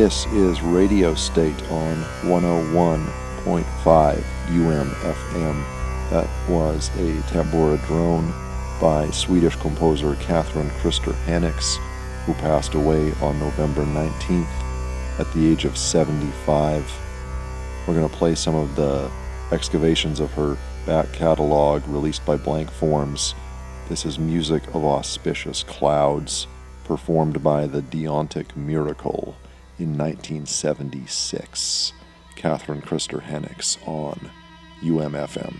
This is Radio State on 101.5 UMFM. That was a Tambura drone by Swedish composer Catherine Christer Hennix, who passed away on November 19th at the age of 75. We're going to play some of the excavations of her back catalog released by Blank Forms. This is Music of Auspicious Clouds, performed by the Deontic Miracle in 1976. Catherine Christer Hennix on UMFM.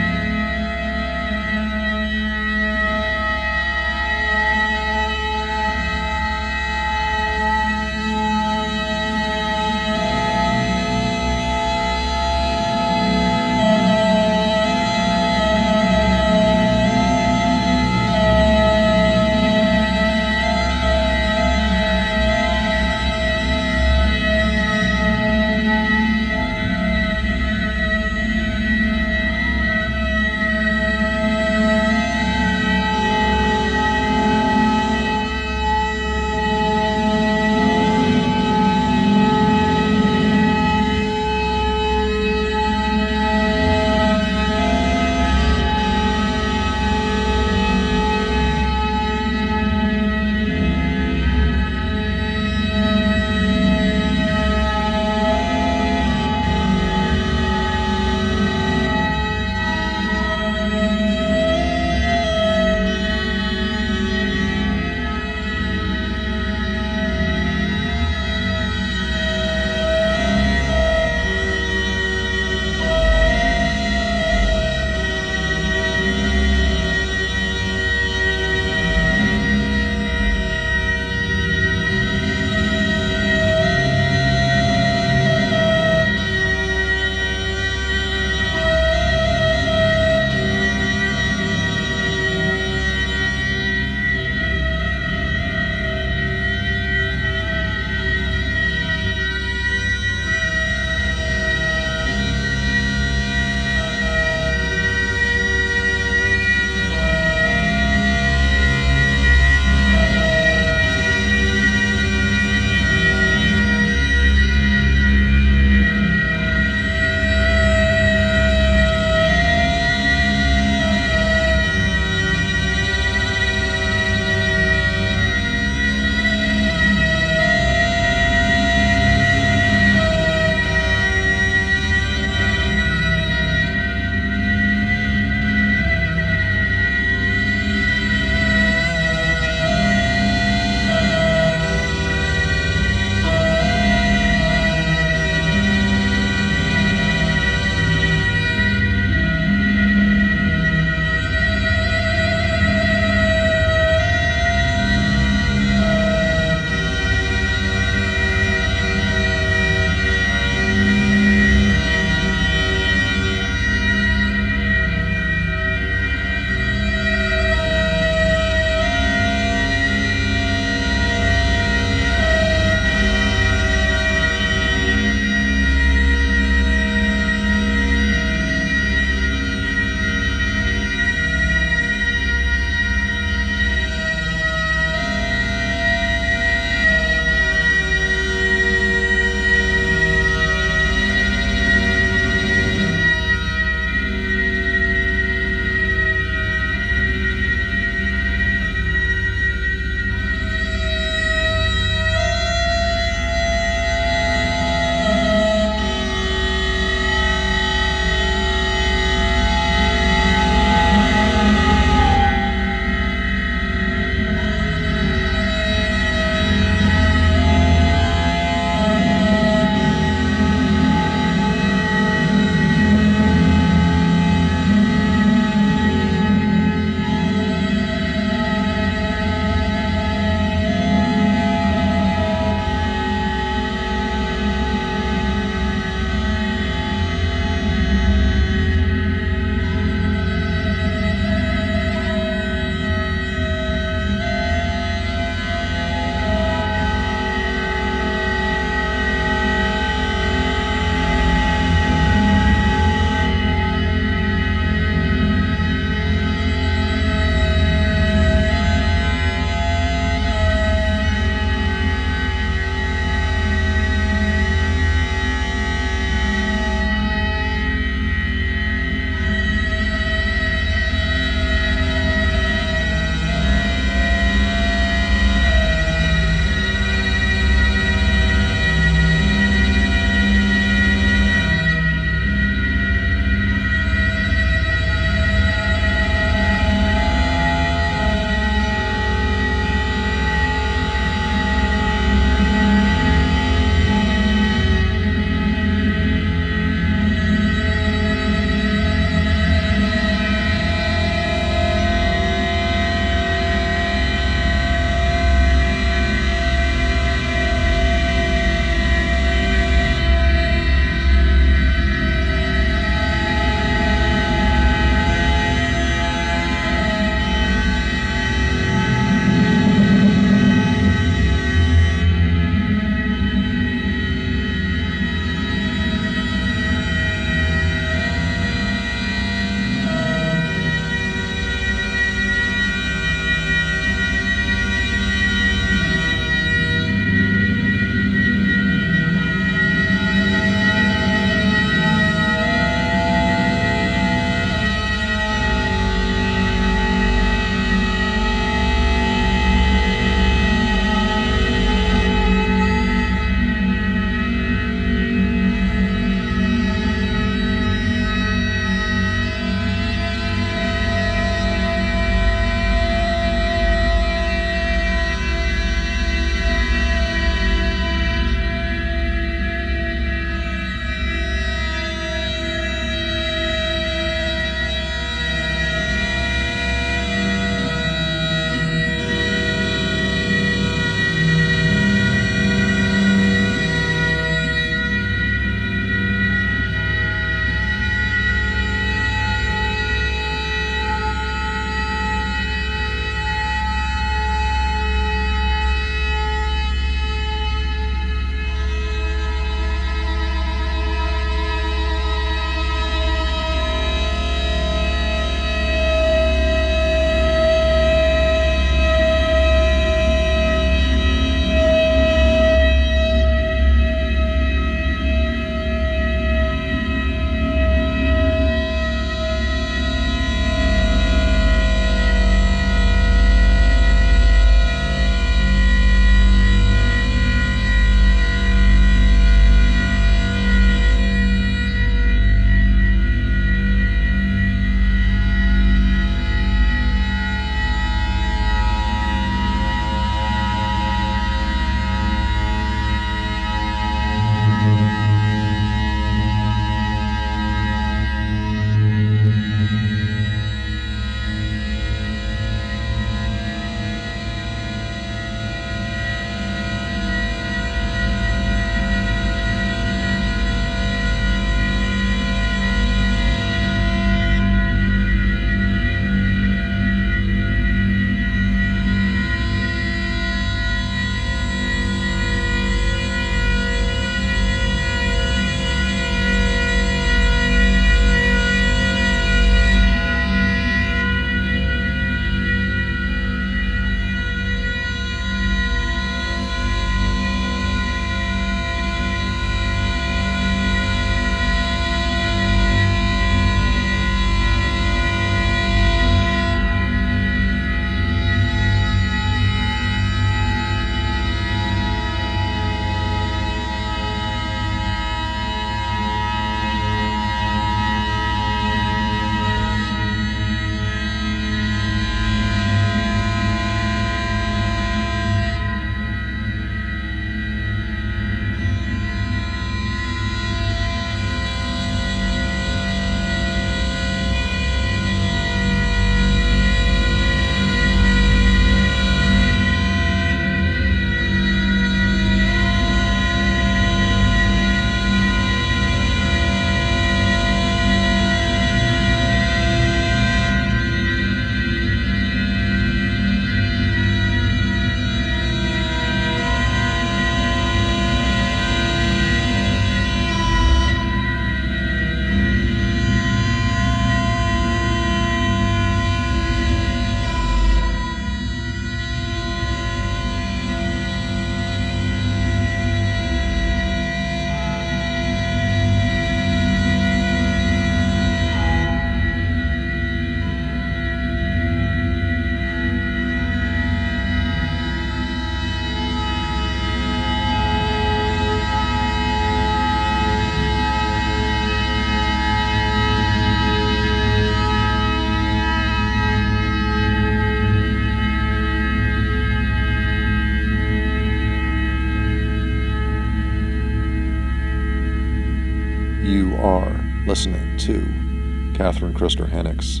Catherine Christer Hennix,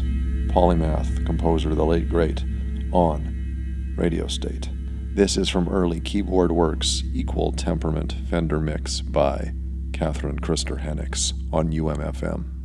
polymath, composer, the late great, on Radio State. This is from early Keyboard Works Equal Temperament Fender Mix by Catherine Christer Hennix on UMFM.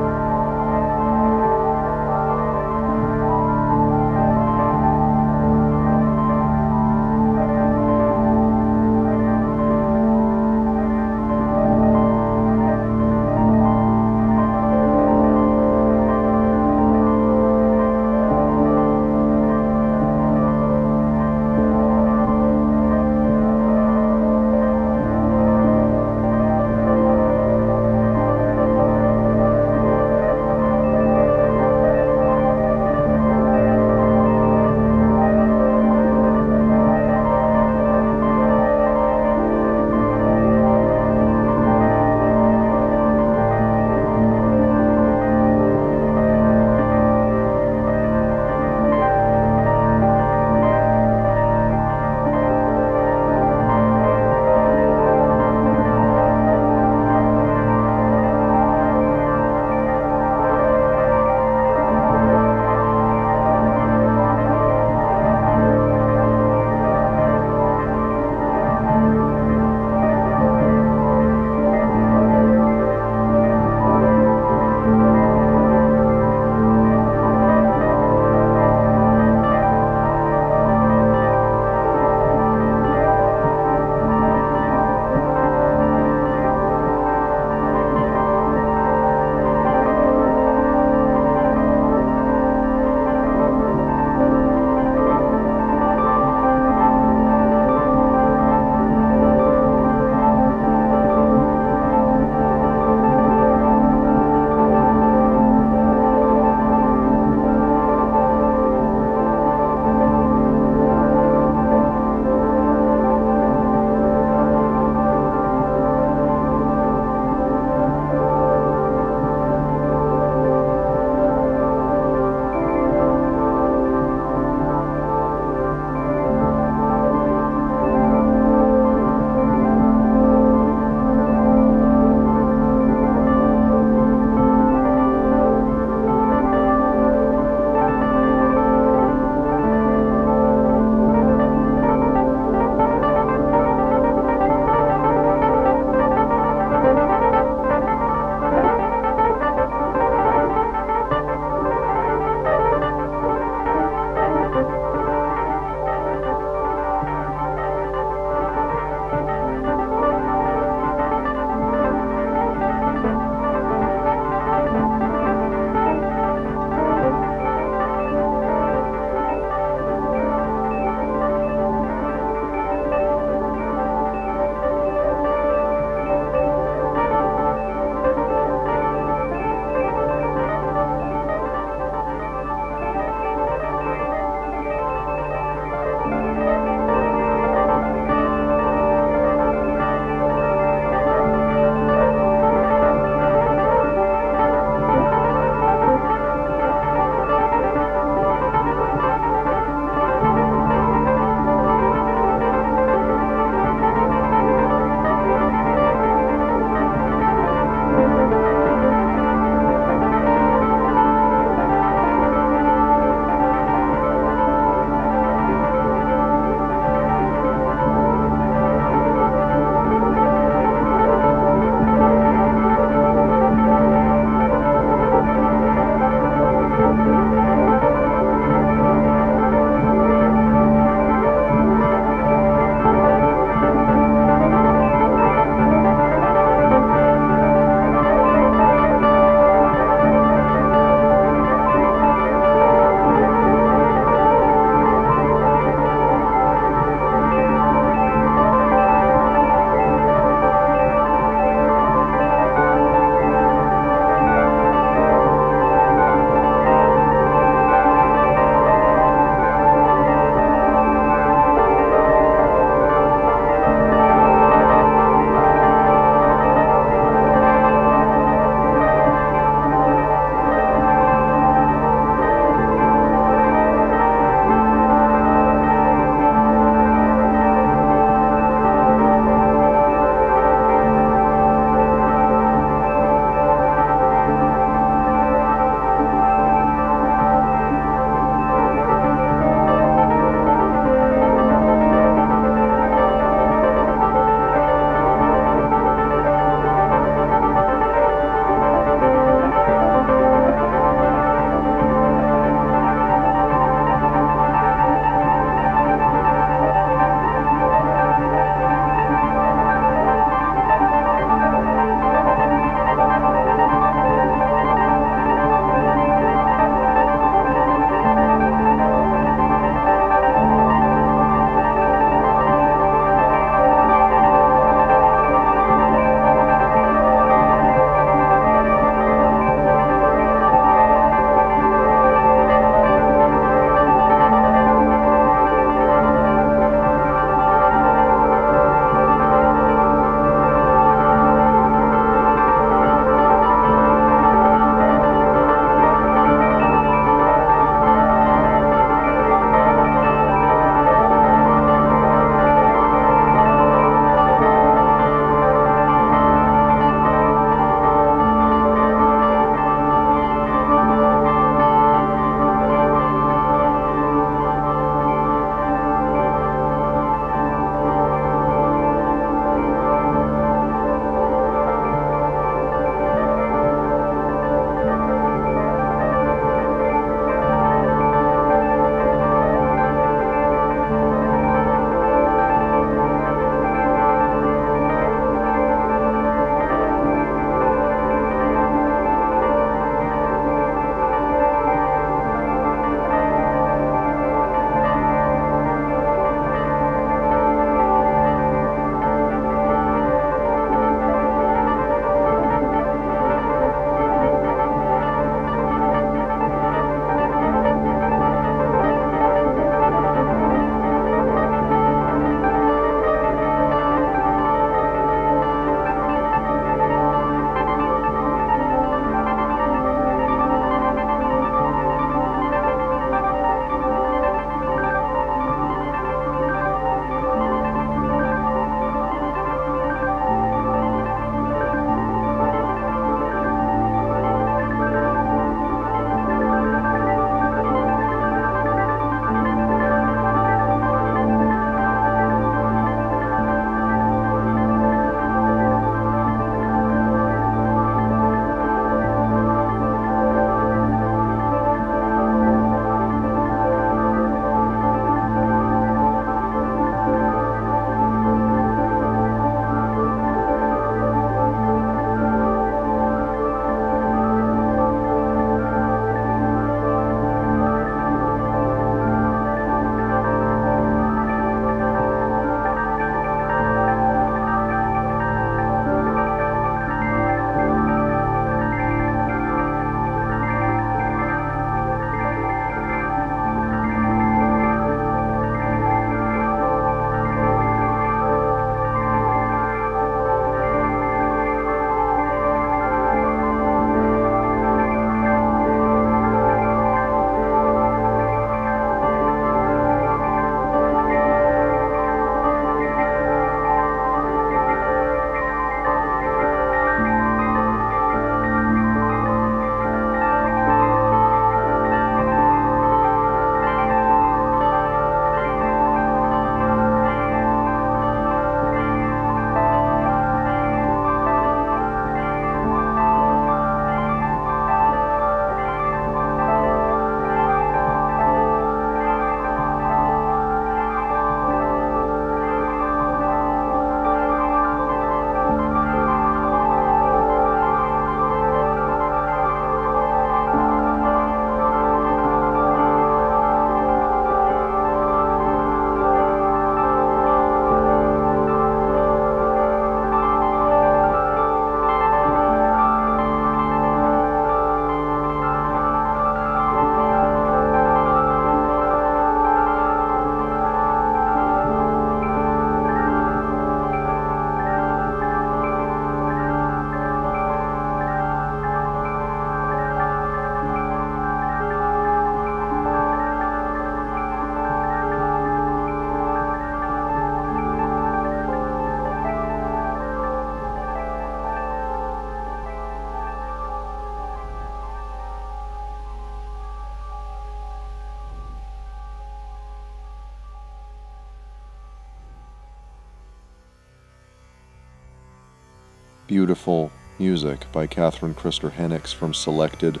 Beautiful music by Catherine Christer Hennix from selected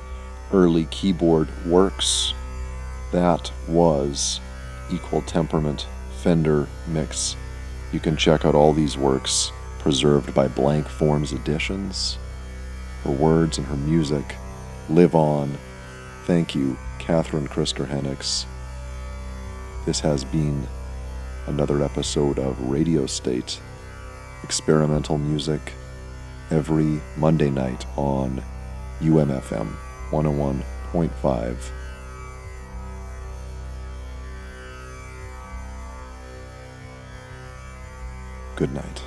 early keyboard works. That was Equal Temperament Fender Mix. You can check out all these works preserved by Blank Forms Editions. Her words and her music live on. Thank you, Catherine Christer Hennix. This has been another episode of Radio State, experimental music, every Monday night on UMFM 101.5. Good night.